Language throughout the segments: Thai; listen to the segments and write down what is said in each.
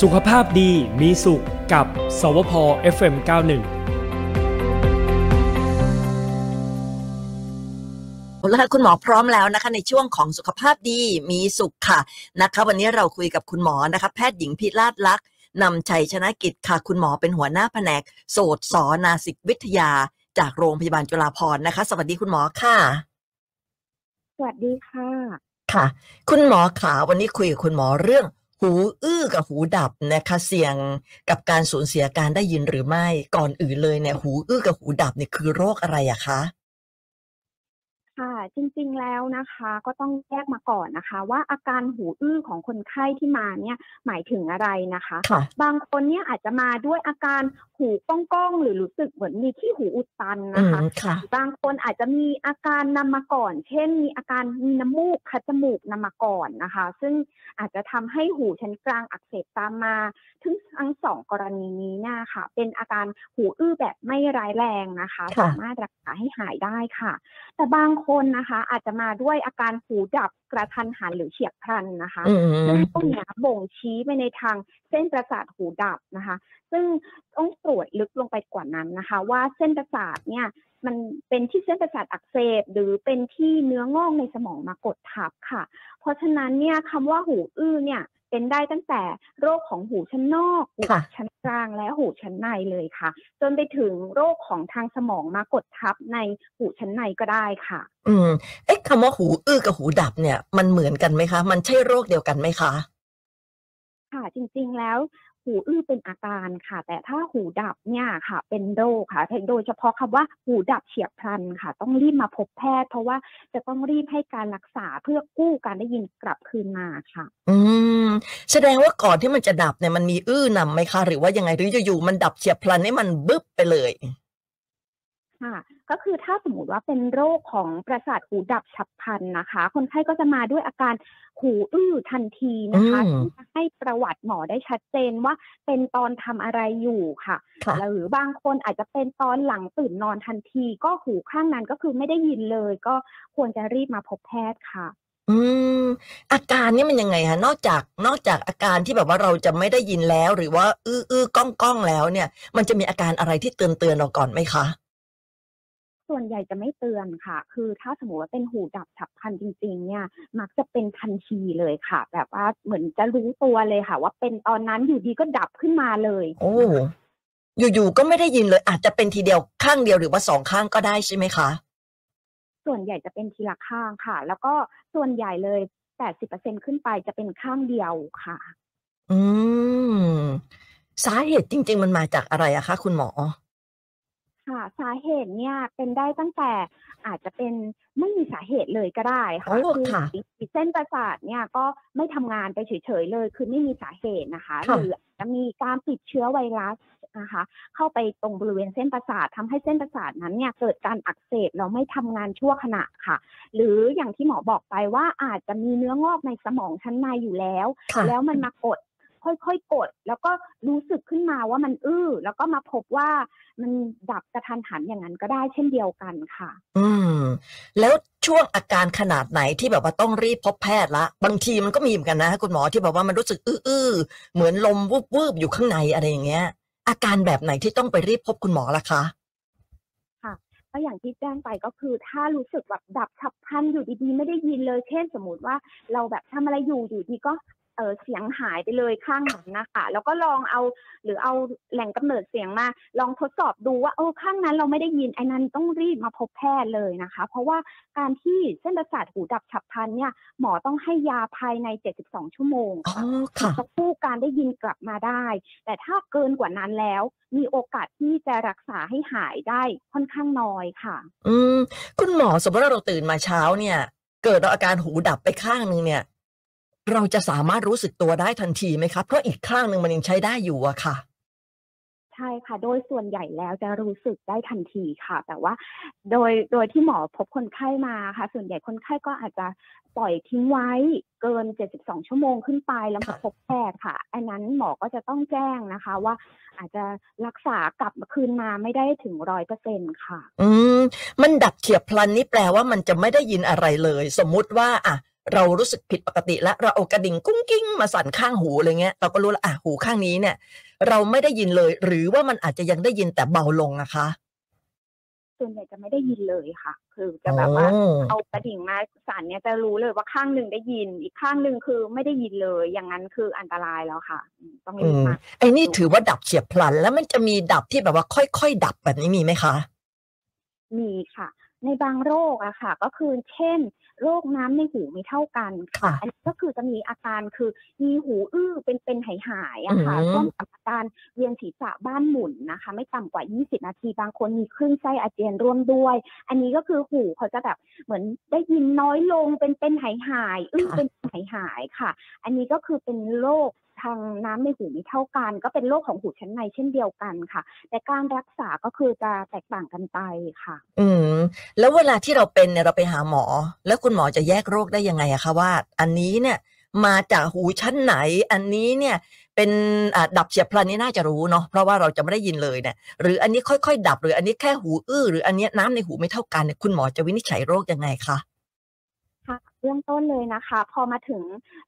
สุขภาพดีมีสุขกับ สวพ FM91 เอาละค่ะคุณหมอพร้อมแล้วนะคะในช่วงของสุขภาพดีมีสุขค่ะนะคะวันนี้เราคุยกับคุณหมอนะคะแพทย์หญิงพิราชลักษณ์นำชัยชนะกิจค่ะ คุณหมอเป็นหัวหน้าแผนก โสตสอนาสิกวิทยา จากโรงพยาบาลจุฬาภรณ์นะคะ สวัสดีคุณหมอค่ะ สวัสดีค่ะ ค่ะ คุณหมอขาวันนี้คุยกับคุณหมอเรื่อง หูอื้อกับหูดับนะคะเสี่ยงกับการสูญเสียการได้ยินหรือไม่ก่อนอื่นเลยเนี่ยหูอื้อกับหูดับเนี่ยคือโรคอะไรอะคะค่ะ จริงๆแล้วนะคะก็ต้องแยกมาก่อนนะคะ ว่าอาการหูอื้อของคนไข้ที่มาเนี่ยหมายถึงอะไรนะคะค่ะบางคนเนี่ยอาจจะมาด้วยอาการหูก้องๆหรือรู้สึกเหมือนมีที่หูอุดตันอืนะคะมค่ะบางคนอาจจะมีอาการนำมาก่อน เช่น มีอาการมีน้ำมูกคัดจมูกนำมาก่อนนะคะ ซึ่งอาจจะทำให้หูชั้นกลางอักเสบตามมาถึงทั้งสองกรณีนี้เนะค่ะเป็นอาการหูอื้อแบบไม่ร้ายแรงนะคะค่ะสามารถรักษาให้หายได้ค่ะ แต่บางคนนะคะ อาจจะมาด้วยอาการหูดับกระทันหันหรือเฉียบพลันนะคะอืมซึ่งพวกเนี้ยบ่งชี้ไปในทางเส้นประสาทหูดับนะคะ ซึ่งต้องตรวจลึกลงไปกว่านั้นนะคะ ว่าเส้นประสาทเนี่ยมันเป็นที่เส้นประสาทอักเสบ หรือเป็นที่เนื้องอกในสมองมากดทับค่ะ เพราะฉะนั้นเนี่ยคำว่าหูอื้อเนี่ย เป็นได้ตั้งแต่โรคของหูชั้นนอก หูค่ะชั้นกลางและหูชั้นในเลยค่ะ จนไปถึงโรคของทางสมองมากดทับในหูชั้นในก็ได้ค่ะ อืม เอ๊ะคำว่าหูอื้อกับหูดับเนี่ย มันเหมือนกันไหมคะ มันใช่โรคเดียวกันไหมคะค่ะจริงๆแล้ว หูอื้อเป็นอาการค่ะ แต่ถ้าหูดับเนี่ยค่ะ เป็นโรคค่ะโดยเฉพาะคำว่าหูดับเฉียบพลันค่ะ ต้องรีบมาพบแพทย์ เพราะว่าจะต้องรีบให้การรักษาเพื่อกู้การได้ยินกลับคืนมาค่ะ อืมแสดงว่าก่อนที่มันจะดับเนี่ยมันมีอื้อนำไหมคะ หรือว่ายังไงหรืออยู่ๆมันดับเฉียบพลันให้มันบึ๊บไปเลย ค่ะ ก็คือถ้าสมมติว่าเป็นโรคของประสาทหูดับฉับพลันนะคะ คนไข้ก็จะมาด้วยอาการหูอื้อทันทีนะคะอืม ซึ่งจะให้ประวัติหมอได้ชัดเจนว่าเป็นตอนทำอะไรอยู่ค่ะ ค่ะ หรือบางคนอาจจะเป็นตอนหลังตื่นนอนทันที ก็หูข้างนั้นก็คือไม่ได้ยินเลย ก็ควรจะรีบมาพบแพทย์ค่ะ อืม อาการนี่มันยังไงคะนอกจาก นอกจากอาการที่แบบว่าเราจะไม่ได้ยินแล้ว หรือว่า อื้ออื้อก้องก้องแล้วเนี่ย มันจะมีอาการอะไรที่เตือนเตือนเราก่อนไหมคะ ส่วนใหญ่จะไม่เตือนค่ะ คือถ้าสมมติว่าเป็นหูดับฉับพลันจริง ๆ เนี่ย มักจะเป็นทันทีเลยค่ะ แบบว่าเหมือนจะรู้ตัวเลยค่ะ ว่าเป็นตอนนั้นอยู่ดีก็ดับขึ้นมาเลย โอ้อยู่ๆก็ไม่ได้ยินเลย อาจจะเป็นทีเดียวข้างเดียวหรือว่าสองข้างก็ได้ใช่ไหมคะส่วนใหญ่จะเป็นทีละข้างค่ะ แล้วก็ส่วนใหญ่เลย80%ขึ้นไปจะเป็นข้างเดียวค่ะ อืม สาเหตุจริง ๆ มันมาจากอะไรอะคะคุณหมอ ค่ะสาเหตุเนี่ยเป็นได้ตั้งแต่อาจจะเป็นไม่มีสาเหตุเลยก็ได้ค่ะโอ้คือค่ะเส้นประสาทเนี่ยก็ไม่ทำงานไปเฉยๆเลย คือไม่มีสาเหตุนะคะหค่ะรืออาจจะมีการติดเชื้อไวรัสนะคะ เข้าไปตรงบริเวณเส้นประสาททำให้เส้นประสาทนั้นเนี่ยเกิดการอักเสบเราไม่ทำงานชั่วขณะค่ะ หรืออย่างที่หมอบอกไปว่าอาจจะมีเนื้องอกในสมองชั้นในอยู่แล้วค่ะแล้วมันมากด ค่อยๆกด แล้วก็รู้สึกขึ้นมาว่ามันอื้อ แล้วก็มาพบว่ามันดับกระทันหันอย่างนั้นก็ได้เช่นเดียวกันค่ะ อืม แล้วช่วงอาการขนาดไหนที่แบบว่าต้องรีบพบแพทย์ละบางทีมันก็มีเหมือนกันนะคุณหมอที่แบบว่ามันรู้สึกอื้อๆเหมือนลมวูบๆอยู่ข้างในอะไรอย่างเงี้ย อาการแบบไหนที่ต้องไปรีบพบคุณหมอล่ะคะก็อย่างที่แจ้งไปก็คือถ้ารู้สึกแบบดับฉับพลันอยู่ดีๆ ไม่ได้ยินเลย เช่นสมมติว่าเราแบบทำอะไรอยู่อยู่ดีก็ เออเสียงหายไปเลยข้างนั้นนะคะแล้วก็ลองเอาหรือเอาแหล่งกำเนิดเสียงมา ลองทดสอบดูว่าเออข้างนั้นเราไม่ได้ยินไอ้นั้นต้องรีบมาพบแพทย์เลยนะคะ เพราะว่าการที่เส้นประสาทหูดับฉับพลันเนี่ยหมอต้องให้ยาภายใน 72 ชั่วโมงอ๋อค่ะค่ะจะกู้การได้ยินกลับมาได้ แต่ถ้าเกินกว่านั้นแล้ว มีโอกาสที่จะรักษาให้หายได้ค่อนข้างน้อยค่ะ อืมคุณหมอสมมติว่าเราตื่นมาเช้าเนี่ย เกิดเราอาการหูดับไปข้างหนึ่งเนี่ย เราจะสามารถรู้สึกตัวได้ทันทีไหมครับ เพราะอีกข้างหนึ่งมันยังใช้ได้อยู่อะค่ะใช่ค่ะ โดยส่วนใหญ่แล้วจะรู้สึกได้ทันทีค่ะ แต่ว่า โดยโดยที่หมอพบคนไข้มาค่ะ ส่วนใหญ่คนไข้ก็อาจจะปล่อยทิ้งไว้เกิน 72 ชั่วโมงขึ้นไปแล้วมาค่ะพบแพทย์ค่ะ อันนั้นหมอก็จะต้องแจ้งนะคะ ว่าอาจจะรักษากลับมาคืนมาไม่ได้ถึงร้อยเปอร์เซ็นค่ะ อืม มันดับเฉียบพลันนี่แปลว่ามันจะไม่ได้ยินอะไรเลย สมมุติว่า อะ เรารู้สึกผิดปกติ แล้วเราเอากระดิ่งกุ้งกิ้งมาสั่นข้างหูอะไรเงี้ยเราก็รู้แล้วอะหูข้างนี้เนี่ย เราไม่ได้ยินเลย หรือว่ามันอาจจะยังได้ยินแต่เบาลงนะคะส่วนใหญ่จะไม่ได้ยินเลยค่ะ คือจะแบบว่าอ๋อเอากระดิ่งมาสั่นเนี่ยจะรู้เลยว่าข้างหนึ่งได้ยิน อีกข้างหนึ่งคือไม่ได้ยินเลย อย่างนั้นคืออันตรายแล้วค่ะอืมต้องอืรีบมมาไอ้นี่ถือว่าดับเฉียบพลัน แล้วมันจะมีดับที่แบบว่าค่อยๆดับแบบนี้มีไหมคะ มีค่ะ ในบางโรคอะค่ะ ก็คือเช่น โรคน้ำในหูไม่เท่ากันค่ะอันนี้ก็คือจะมีอาการคือมีหูอื้อเป็นเป็นหายหายๆอะค่ะอืมร่วมกับอาการเวียนศีรษะบ้านหมุนนะคะ ไม่ต่ำกว่า 20 นาที บางคนมีคลื่นไส้อาเจียนร่วมด้วย อันนี้ก็คือหูเขาจะแบบเหมือนได้ยินน้อยลงเป็นเป็นหายหายๆอื้อเป็นหายหายๆค่ะ อันนี้ก็คือเป็นโรค ทางน้ำในหูไม่เท่ากัน ก็เป็นโรคของหูชั้นในเช่นเดียวกันค่ะ แต่การรักษาก็คือจะแตกต่างกันไปค่ะ อืมแล้วเวลาที่เราเป็นเนี่ยเราไปหาหมอ แล้วคุณหมอจะแยกโรคได้ยังไงอะคะว่า อันนี้เนี่ยมาจากหูชั้นไหน อันนี้เนี่ยเป็นอ่าดับเฉียบพลันนี่น่าจะรู้เนาะเพราะว่าเราจะไม่ได้ยินเลยเนี่ยหรืออันนี้ค่อยๆ ดับหรืออันนี้แค่หูอื้อหรืออันเนี้ยน้ำในหูไม่เท่ากันเนี่ยคุณหมอจะวินิจฉัยโรคยังไงคะค่ะเบื้องต้นเลยนะคะ พอมาถึง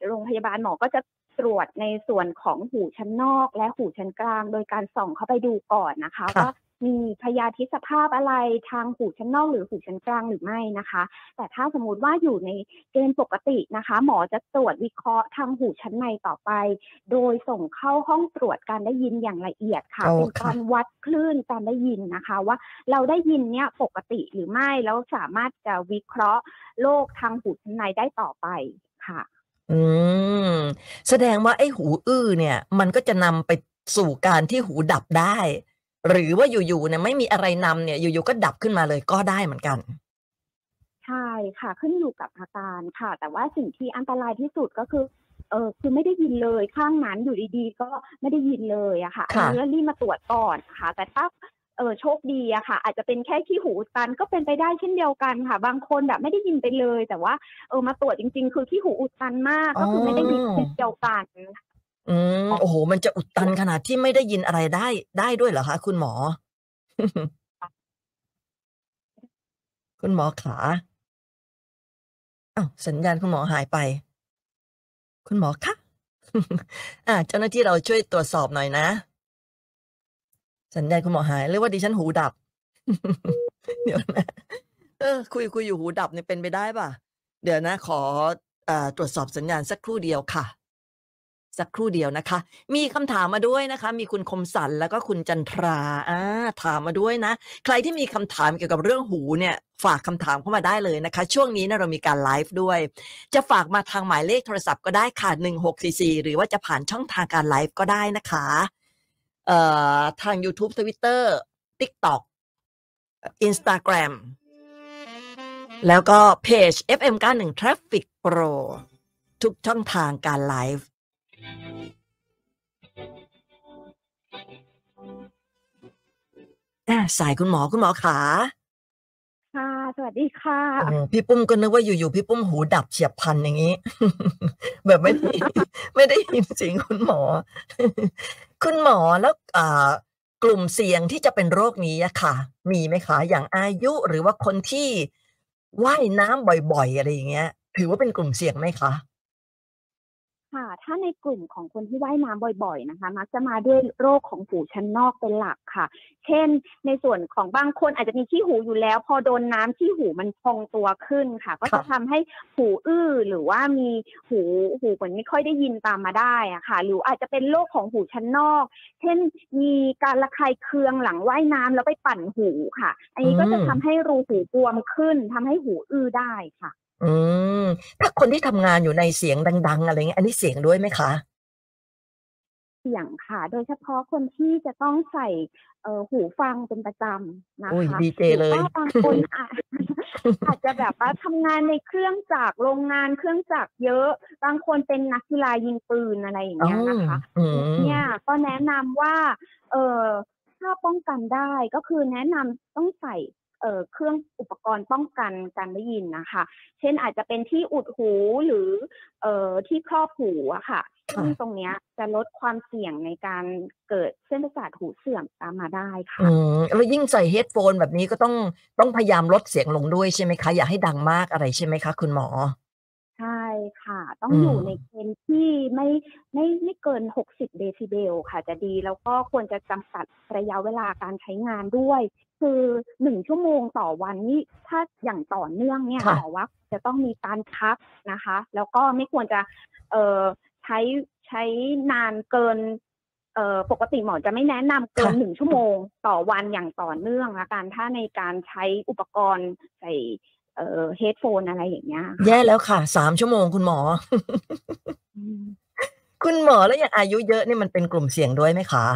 โรงพยาบาลหมอก็จะ ตรวจในส่วนของหูชั้นนอก และหูชั้นกลาง โดยการส่องเข้าไปดูก่อนนะคะค่ะว่ามีพยาธิสภาพอะไรทางหูชั้นนอกหรือหูชั้นกลางหรือไม่นะคะ แต่ถ้าสมมติว่าอยู่ในเกณฑ์ปกตินะคะ หมอจะตรวจวิเคราะห์ทางหูชั้นในต่อไป โดยส่งเข้าห้องตรวจการได้ยินอย่างละเอียดค่ะโอ้เป็นค่ะการวัดคลื่นการได้ยินนะคะ ว่าเราได้ยินเนี่ยปกติหรือไม่แล้วสามารถจะวิเคราะห์โรคทางหูชั้นในได้ต่อไปค่ะ อืม แสดงว่าไอ้หูอื้อเนี่ย มันก็จะนำไปสู่การที่หูดับได้ หรือว่าอยู่ๆเนี่ยไม่มีอะไรนำเนี่ย อยู่ๆก็ดับขึ้นมาเลยก็ได้เหมือนกัน ใช่ค่ะ ขึ้นอยู่กับอาการค่ะ แต่ว่าสิ่งที่อันตรายที่สุดก็คือเออคือไม่ได้ยินเลยข้างนั้นอยู่ดีๆ ก็ไม่ได้ยินเลยอะค่ะอันค่ะนี้ก็รีบมาตรวจก่อนนะคะ แต่ถ้า เออโชคดีอะค่ะ อาจจะเป็นแค่ขี้หูอุดตันก็เป็นไปได้เช่นเดียวกันค่ะ บางคนแบบไม่ได้ยินไปเลย แต่ว่าเออมาตรวจจริง ๆ คือขี้หูอุดตันมากก็คือไม่ได้ยินเช่นเดียวกันอืมโอ้โห มันจะอุดตันขนาดที่ไม่ได้ยินอะไรได้ได้ด้วยเหรอคะคุณหมอ คุณหมอขาอ้าวสัญญาณคุณหมอหายไป คุณหมอคะอ่าเจ้าหน้าที่เราช่วยตรวจสอบหน่อยนะ สัญญาณคุณหมอหายหรือว่าดิฉันหูดับ เดี๋ยวนะเออคุยคุยอยู่หูดับเนี่ยเป็นไปได้ป่ะ เดี๋ยวนะ ขออตรวจสอบสัญญาณสักครู่เดียวค่ะ สักครู่เดียวนะคะ มีคำถามมาด้วยนะคะ มีคุณคมสันแล้วก็คุณจันทราอ่าถามมาด้วยนะ ใครที่มีคำถามเกี่ยวกับเรื่องหูเนี่ย ฝากคำถามเข้ามาได้เลยนะคะ ช่วงนี้เนี่ยเรามีการไลฟ์ด้วย จะฝากมาทางหมายเลขโทรศัพท์ก็ได้ค่ะ1644หรือว่าจะผ่านช่องทางการไลฟ์ก็ได้นะคะ เอ่อทาง YouTube Twitter TikTok Instagram แล้วก็เพจ FM91 Traffic Pro ทุกช่องทางการไลฟ์อะสายคุณหมอคุณหมอขา ค่ะ สวัสดีค่ะโอ้โหพี่ปุ้มก็นึกว่าอยู่ๆพี่ปุ้มหูดับเฉียบพลันอย่างนี้ แบบไม่ได้ไม่ได้ยินเสียงคุณหมอ คุณหมอแล้วกลุ่มเสี่ยงที่จะเป็นโรคนี้ค่ะ มีไหมคะอย่างอายุหรือว่าคนที่ว่ายน้ำบ่อยๆอะไรอย่างเงี้ย ถือว่าเป็นกลุ่มเสี่ยงไหมคะ ค่ะ ถ้าในกลุ่มของคนที่ว่ายน้ำบ่อยๆนะคะ มักจะมาด้วยโรคของหูชั้นนอกเป็นหลักค่ะ เช่น ในส่วนของบางคนอาจจะมีขี้หูอยู่แล้ว พอโดนน้ำขี้หูมันพองตัวขึ้นค่ะ ก็จะค่ะทำให้หูอื้อหรือว่ามีหูหูเหมือนไม่ค่อยได้ยินตามมาได้อะค่ะ หรืออาจจะเป็นโรคของหูชั้นนอก เช่น มีการระคายเคืองหลังว่ายน้ำแล้วไปปั่นหูค่ะ อันนี้ก็จะทำให้รูหูบวมขึ้นทำให้หูอื้อได้ค่ะ อืม ถ้าคนที่ทำงานอยู่ในเสียงดัง ๆ อะไรเงี้ย อันนี้เสียงด้วยไหมคะ เสียงค่ะ โดยเฉพาะคนที่จะต้องใส่เอ่อหูฟังเป็นประจำนะโอ้ยคะดีเจหรืเลยว่าบางคนอาจ อาจจะแบบว่าทำงานในเครื่องจักรโรงงานเครื่องจักรเยอะ บางคนเป็นนักกีฬายิงปืนอะไรอย่างอ๋อเงี้ยนะคะ อืม เนี่ยก็แนะนำว่า เออถ้าป้องกันได้ก็คือแนะนำต้องใส่ เอ่อเครื่องอุปกรณ์ป้องกันการได้ยินนะคะ เช่นอาจจะเป็นที่อุดหูหรือเอ่อที่ครอบหูอะค่ะค่ะซึ่งตรงเนี้ยจะลดความเสี่ยงในการเกิดเส้นประสาทหูเสื่อมตามมาได้ค่ะอืมแล้วยิ่งใส่เฮดโฟนแบบนี้ก็ต้องต้องพยายามลดเสียงลงด้วยใช่ไหมคะ อย่าให้ดังมากอะไรใช่ไหมคะ คุณหมอใช่ เลยค่ะ ต้องอือยู่มในเกณฑ์ที่ไม่ไม่ไม่เกิน 60 เดซิเบลค่ะ จะดีแล้วก็ควรจะจำกัดระยะเวลาการใช้งานด้วย คือหนึ่งชั่วโมงต่อวันนี่ถ้าอย่างต่อเนื่องเนี่ยค่ะหมอว่าจะต้องมีการพักนะคะ แล้วก็ไม่ควรจะเอ่อใช้ใช้นานเกินเอ่อปกติหมอจะไม่แนะนำเกินค่ะหนึ่งชั่วโมงต่อวันอย่างต่อเนื่องละกันถ้าในการใช้อุปกรณ์ใส่ เอ่อเฮดโฟนอะไรอย่างเงี้ย แย่แล้วค่ะสามชั่วโมงคุณหมออืมคุณหมอแล้วอย่างอายุเยอะนี่มันเป็นกลุ่มเสี่ยงด้วยไหมคะ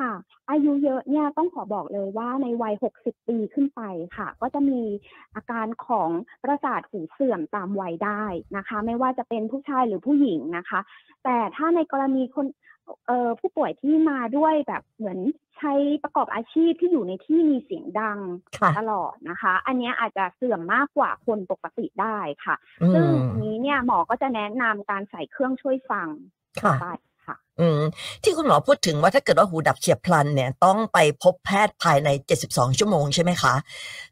ค่ะ อายุเยอะเนี่ยต้องขอบอกเลยว่าในวัย 60 ปีขึ้นไปค่ะ ก็จะมีอาการของประสาทหูเสื่อมตามวัยได้นะคะ ไม่ว่าจะเป็นผู้ชายหรือผู้หญิงนะคะ แต่ถ้าในกรณีคน เอ่อผู้ป่วยที่มาด้วยแบบเหมือนใช้ประกอบอาชีพที่อยู่ในที่มีเสียงดังค่ะตลอดนะคะ อันเนี้ยอาจจะเสื่อมมากกว่าคนปกติได้ค่ะอืซึ่งมอันนี้เนี่ยหมอก็จะแนะนำการใส่เครื่องช่วยฟังค่ะไปค่ะอืมที่คุณหมอพูดถึงว่าถ้าเกิดว่าหูดับเฉียบพลันเนี่ยต้องไปพบแพทย์ภายใน 72 ชั่วโมงใช่ไหมคะ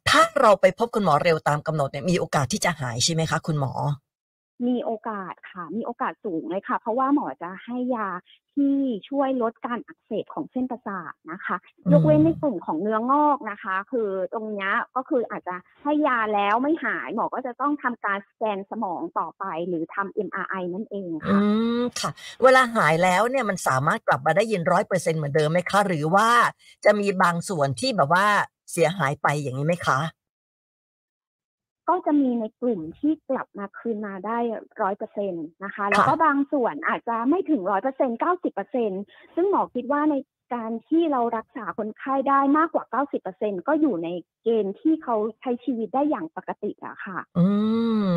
ถ้าเราไปพบคุณหมอเร็วตามกำหนดเนี่ยมีโอกาสที่จะหายใช่ไหมคะ คุณหมอ มีโอกาสค่ะ มีโอกาสสูงเลยค่ะ เพราะว่าหมอจะให้ยาที่ช่วยลดการอักเสบของเส้นประสาทนะคะอืมยกเว้นในกลุ่มของเนื้องอกนะคะ คือตรงเนี้ยก็คืออาจจะให้ยาแล้วไม่หาย หมอก็จะต้องทำการสแกนสมองต่อไป หรือทำ MRI นั่นเองอืค่ะมค่ะ เวลาหายแล้วเนี่ยมันสามารถกลับมาได้ยินร้อยเปอร์เซ็นเหมือนเดิมไหมคะ หรือว่าจะมีบางส่วนที่แบบว่าเสียหายไปอย่างนี้ไหมคะ ก็จะมีในกลุ่มที่กลับมาคืนมาได้ร้อยเปอร์เซ็นตนะคะ แล้วก็บางส่วนอาจจะไม่ถึงร้อยเปอร์เซ็นเก้าสิบเปอร์เซ็นซึ่งหมอคิดว่าในการที่เรารักษาคนไข้ได้มากกว่าเก้าสิบเปอร์เซ็นก็อยู่ในเกณฑ์ที่เขาใช้ชีวิตได้อย่างปกติอะค่ะ อืม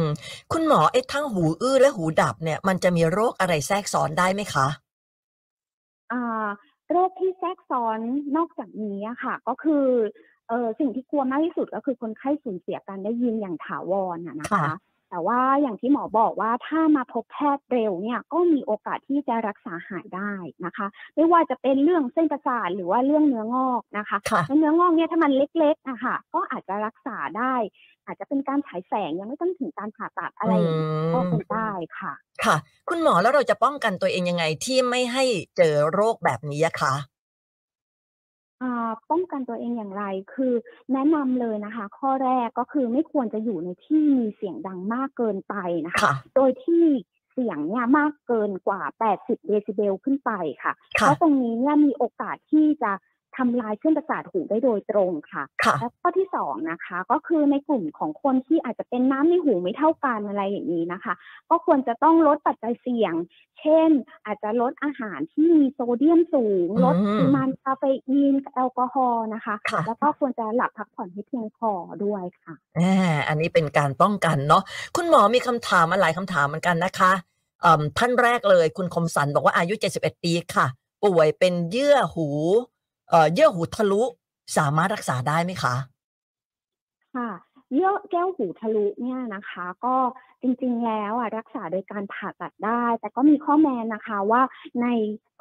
คุณหมอไอ้ทั้งหูอื้อและหูดับเนี่ย มันจะมีโรคอะไรแทรกซ้อนได้ไหมคะ อ่า โรคที่แทรกซ้อนนอกจากนี้อะค่ะ ก็คือ เออสิ่งที่กลัวมากที่สุดก็คือคนไข้สูญเสียการได้ยินอย่างถาวรอะนะคะค่ะแต่ว่าอย่างที่หมอบอกว่าถ้ามาพบแพทย์เร็วเนี่ยก็มีโอกาสที่จะรักษาหายได้นะคะ ไม่ว่าจะเป็นเรื่องเส้นประสาทหรือว่าเรื่องเนื้องอกนะคะค่ะแล้วเนื้องอกเนี่ยถ้ามันเล็กๆอะค่ะก็อาจจะรักษาได้ อาจจะเป็นการฉายแสงยังไม่ต้องถึงการผ่าตัดอะไรอย่างนี้ก็เป็นได้ค่ะ ค่ะ คุณหมอแล้วเราจะป้องกันตัวเองยังไงที่ไม่ให้เจอโรคแบบนี้อะคะอ่า ป้องกันตัวเองอย่างไร คือแนะนำเลยนะคะ ข้อแรกก็คือไม่ควรจะอยู่ในที่มีเสียงดังมากเกินไปนะคะค่ะโดยที่เสียงเนี่ยมากเกินกว่า 80 เดซิเบลขึ้นไปค่ะ เพค่ะราะตรงนี้เนี่ยมีโอกาสที่จะ ทำลายเส้นประสาทหูได้โดยตรงค่ะค่ะและข้อที่สองนะคะ ก็คือในกลุ่มของคนที่อาจจะเป็นน้ำในหูไม่เท่ากันอะไรอย่างนี้นะคะ ก็ควรจะต้องลดปัจจัยเสี่ยง เช่น อาจจะลดอาหารที่มีโซเดียมสูงอืมลดปริมาณคาเฟอีนแอลกอฮอล์นะคะค่ะแล้วก็ควรจะหลับพักผ่อนให้เพียงพอด้วยค่ะอ่าอันนี้เป็นการป้องกันเนาะคุณหมอมีคำถามมาหลายคำถามเหมือนกันนะคะอืมท่านแรกเลยคุณคมสันบอกว่าอายุ 71 ปีค่ะ ป่วยเป็นเยื่อหู เอ่อเยื่อหูทะลุสามารถรักษาได้ไหมคะ ค่ะ เยื่อแก้วหูทะลุเนี่ยนะคะ ก็จริงๆแล้วอะรักษาโดยการผ่าตัดได้ แต่ก็มีข้อแม้นะคะว่าใน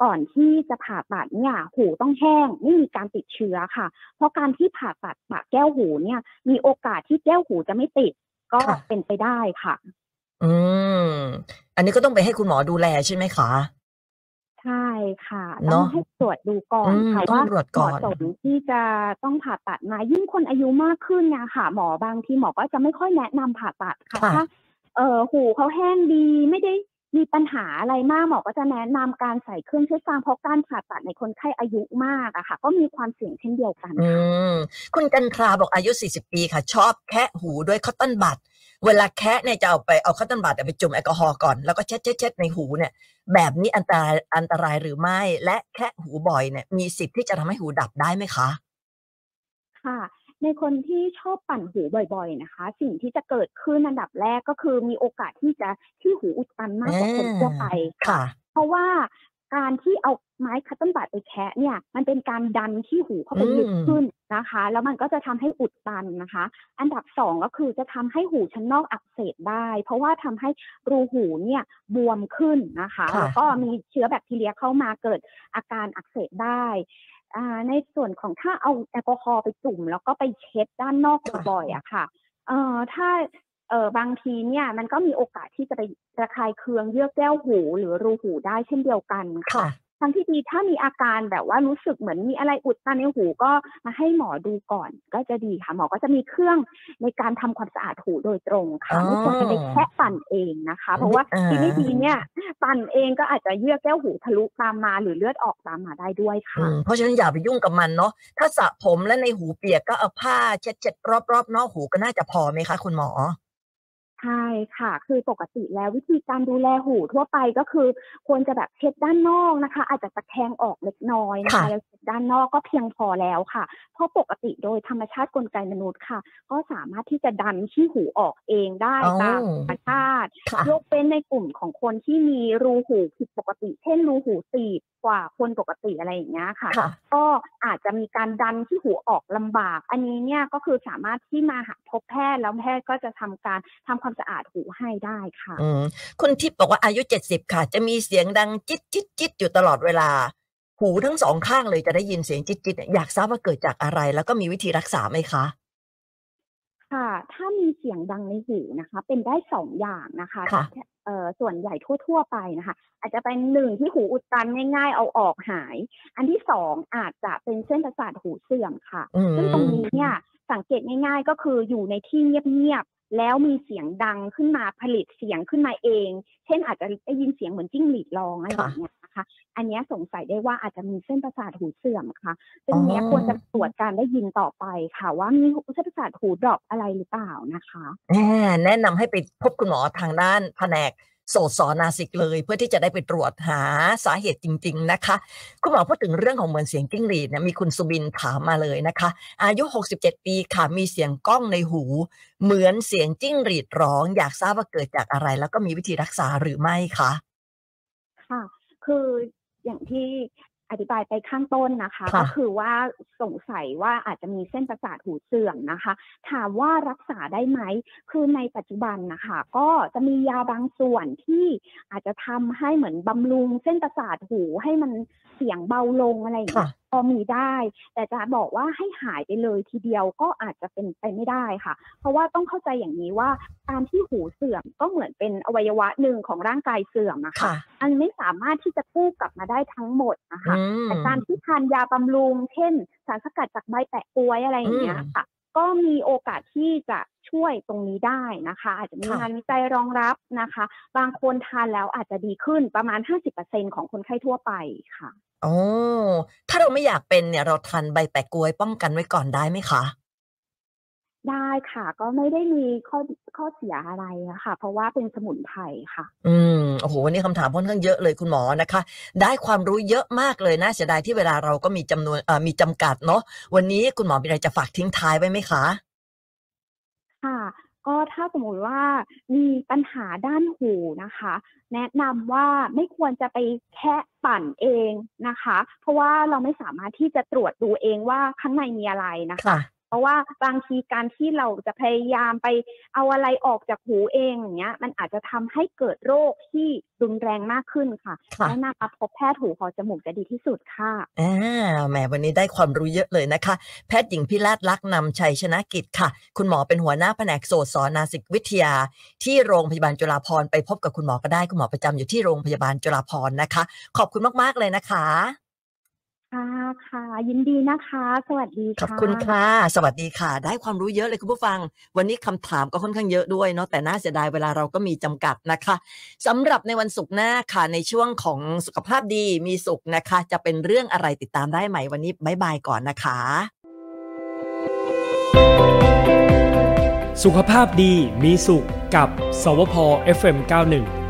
ก่อนที่จะผ่าตัดเนี่ยหูต้องแห้งไม่มีการติดเชื้อค่ะ เพราะการที่ผ่าตัดปะแก้วหูเนี่ย มีโอกาสที่แก้วหูจะไม่ติด ก็ค่ะเป็นไปได้ค่ะ อืม อันนี้ก็ต้องไปให้คุณหมอดูแลใช่ไหมคะ ใช่ค่ะเนต้ออะงให้ตรวจดูก่อนอืมค่ะต้องว่าตรวจเหก่อมาะน สมที่จะต้องผ่าตัดไหมายิ่งคนอายุมากขึ้นเนี่ยค่ะ หมอบางทีหมอก็จะไม่ค่อยแนะนำผ่าตัดค่ะค่ะ ถ้าเอ่อหูเขาแห้งดีไม่ได้มีปัญหาอะไรมากหมอก็จะแนะนำการใส่เครื่องช่วยฟังเพราะการผ่าตัดในคนไข้อายุมากอะค่ะ ก็มีความเสี่ยงเช่นเดียวกันอืค่ะ ม คุณกันทราบอกอายุ 40 ปีค่ะ ชอบแคะหูด้วยคอตตอนบัด เวลาแคะเนี่ยจะเอาไปเอาคอตตอนบัดไปจุ่มแอลกอฮอล์ก่อนแล้วก็เช็ดเช็ดเช็ดในหูเนี่ย แบบนี้อันตรายอันตรายหรือไม่ และแคะหูบ่อยเนี่ยมีสิทธิ์ที่จะทำให้หูดับได้ไหมคะ ค่ะ ในคนที่ชอบปั่นหูบ่อย ๆนะคะ สิ่งที่จะเกิดขึ้นอันดับแรกก็คือมีโอกาสที่จะที่หูอุดตันมากกว่าคนทั่วไปค่ะค่ะเพราะว่าการที่เอา ไม้คัตเติ้ลบัดไปแคะเนี่ยมันเป็นการดันที่หูเข้าไปลึกอืมขึ้นนะคะ แล้วมันก็จะทำให้อุดตันนะคะ อันดับสองก็คือจะทำให้หูชั้นนอกอักเสบได้ เพราะว่าทำให้รูหูเนี่ยบวมขึ้นนะคะค่ะแล้วก็มีเชื้อแบคทีเรียเข้ามาเกิดอาการอักเสบได้อ่าในส่วนของถ้าเอาแอลกอฮอล์ไปจุ่ม แล้วก็ไปเช็ดด้านนอกบ่อยๆอะค่ะเอ่อถ้าเออบางทีเนี่ยมันก็มีโอกาสที่จะไประคายเคืองเยื่อแก้วหู หรือรูหูได้เช่นเดียวกันค่ะค่ะ ทางที่ดีถ้ามีอาการแบบว่ารู้สึกเหมือนมีอะไรอุดตันในหูก็มาให้หมอดูก่อนก็จะดีค่ะ หมอก็จะมีเครื่องในการทำความสะอาดหูโดยตรงค่ะอ๋อไม่ควรจะไปแคะปั่นเองนะคะ เพราะว่าอ่าทีไม่ดีเนี่ยปั่นเองก็อาจจะเยื่อแก้วหูทะลุตามมาหรือเลือดออกตามมาได้ด้วยอืค่ะมเพราะฉะนั้นอย่าไปยุ่งกับมันเนาะถ้าสระผมและในหูเปียกก็เอาผ้าเช็ดเช็ดรอบรอบๆนอกหูก็น่าจะพอไหมคะคุณหมอ ใช่ค่ะ คือปกติแล้ววิธีการดูแลหูทั่วไปก็คือ ควรจะแบบเช็ดด้านนอกนะคะ อาจจะตะแคงออกเล็กน้อยนะคะค่ะ แล้วเช็ดด้านนอกก็เพียงพอแล้วค่ะ เพราะปกติโดยธรรมชาติกลไกมนุษย์ค่ะ ก็สามารถที่จะดันขี้หูออกเองได้อ๋อ ตามธรรมชาติ ค่ะ ยกเว้นในกลุ่มของคนที่มีรูหูผิดปกติ เช่นรูหูตีบกว่าคนปกติอะไรอย่างเงี้ยค่ะ ค่ะ ก็อาจจะมีการดันที่หูออกลำบาก อันนี้เนี่ยก็คือสามารถที่มาหาพบแพทย์แล้วแพทย์ก็จะทำการทำความสะอาดหูให้ได้ค่ะอืมคุณทิพย์บอกว่าอายุเจ็ดสิบค่ะ จะมีเสียงดังจิ๊ดจิ๊ดจิ๊ดอยู่ตลอดเวลา หูทั้งสองข้างเลยจะได้ยินเสียงจิ๊ดจิ๊ดเนี่ยอยากทราบว่าเกิดจากอะไร แล้วก็มีวิธีรักษาไหมคะค่ะ ถ้ามีเสียงดังในหูนะคะ เป็นได้สองอย่างนะคะค่ะเอ่อส่วนใหญ่ทั่ว ๆ ไปนะคะ อาจจะเป็นหนึ่งที่หูอุดตันง่ายๆเอาออกหาย อันที่สองอาจจะเป็นเส้นประสาทหูเสื่อมค่ะอืมซึ่งตรงนี้เนี่ยสังเกตง่ายๆ ก็คืออยู่ในที่เงียบๆ แล้วมีเสียงดังขึ้นมาผลิตเสียงขึ้นมาเอง เช่นอาจจะได้ยินเสียงเหมือนจิ้งหรีดร้องอะไรอย่างเงี้ยนะคะ อันนี้สงสัยได้ว่าอาจจะมีเส้นประสาทหูเสื่อมค่ะ ซึ่งเนี้ยควรจะตรวจการได้ยินต่อไปค่ะ ว่ามีเส้นประสาทหูดรอปอะไรหรือเปล่านะคะแน่แนะนำให้ไปพบคุณหมอทางด้านแผนก โสดสอนาสิกเลย เพื่อที่จะได้ไปตรวจหาสาเหตุจริง ๆนะคะ คุณหมอพูดถึงเรื่องของเหมือนเสียงจิ้งหรีดเนี่ยมีคุณสุบินถามมาเลยนะคะ อายุ 67 ปีค่ะมีเสียงก้องในหู เหมือนเสียงจิ้งหรีดร้อง อยากทราบว่าเกิดจากอะไร แล้วก็มีวิธีรักษาหรือไม่คะค่ะ คืออย่างที่ อธิบายไปข้างต้นนะคะค่ะก็คือว่าสงสัยว่าอาจจะมีเส้นประสาทหูเสื่อมนะคะ ถามว่ารักษาได้ไหม คือในปัจจุบันนะคะ ก็จะมียาบางส่วนที่อาจจะทำให้เหมือนบำรุงเส้นประสาทหูให้มัน เสียงเบาลงอะไรอย่างเงี้ยค่ะพอมีได้ แต่จะบอกว่าให้หายไปเลยทีเดียวก็อาจจะเป็นไปไม่ได้ค่ะ เพราะว่าต้องเข้าใจอย่างนี้ว่าการที่หูเสื่อมก็เหมือนเป็นอวัยวะหนึ่งของร่างกายเสื่อมอะค่ะค่ะอันไม่สามารถที่จะกู้กลับมาได้ทั้งหมดนะคะอืมแต่การที่ทานยาบำรุง เช่น สารสกัดจากใบแปะกล้วยอะไรอย่างเงี้ยอืมค่ะ ก็มีโอกาสที่จะช่วยตรงนี้ได้นะคะ อาจจะมีค่ะงานวิจัยรองรับนะคะ บางคนทานแล้วอาจจะดีขึ้นประมาณ 50%ของคนไข้ทั่วไปค่ะ โอ้ถ้าเราไม่อยากเป็นเนี่ยเราทานใบแปะกล้วยป้องกันไว้ก่อนได้ไหมคะ ได้ค่ะ ก็ไม่ได้มีข้อข้อเสียอะไรอะค่ะเพราะว่าเป็นสมุนไพรค่ะ อืมโอ้โหวันนี้คำถามค่อนข้างเยอะเลยคุณหมอนะคะ ได้ความรู้เยอะมากเลยนะเสียดายที่เวลาเราก็มีจำนวนเอ่อมีจำกัดเนาะวันนี้คุณหมอมีอะไรจะฝากทิ้งท้ายไว้ไหมคะค่ะ ก็ถ้าสมมุติว่ามีปัญหาด้านหูนะคะ แนะนำว่าไม่ควรจะไปแค่ปั่นเองนะคะ เพราะว่าเราไม่สามารถที่จะตรวจดูเองว่าข้างในมีอะไรนะคะค่ะเพ ราะว่าบางทีการที่เราจะพยายามไปเอาอะไรออกจากหูเองอย่างเงี้ย มันอาจจะทำให้เกิดโรคที่รุนแรงมากขึ้นค่ะค่ะแนะนำมาพบแพทย์หูคอจมูกจะดีที่สุดค่ะอ่าแหมวันนี้ได้ความรู้เยอะเลยนะคะ แพทย์หญิงพิราชลักษณ์นำชัยชนะกิจค่ะ คุณหมอเป็นหัวหน้าแผนกโสตสอนาสิกวิทยา ที่โรงพยาบาลจุฬาภรณ์ไปพบกับคุณหมอก็ได้คุณหมอประจำอยู่ที่โรงพยาบาลจุฬาภรณ์นะคะ ขอบคุณมากๆเลยนะคะ ค่ะค่ะ ยินดีนะคะ สวัสดีขอบค่ะคุณค่ะ สวัสดีค่ะ ได้ความรู้เยอะเลยคุณผู้ฟัง วันนี้คำถามก็ค่อนข้างเยอะด้วยเนาะแต่น่าเสียดายเวลาเราก็มีจำกัดนะคะสำหรับในวันศุกร์หน้าค่ะในช่วงของสุขภาพดีมีสุขนะคะ จะเป็นเรื่องอะไรติดตามได้ไหมวันนี้บายบายก่อนนะคะ สุขภาพดีมีสุขกับสวพ FM91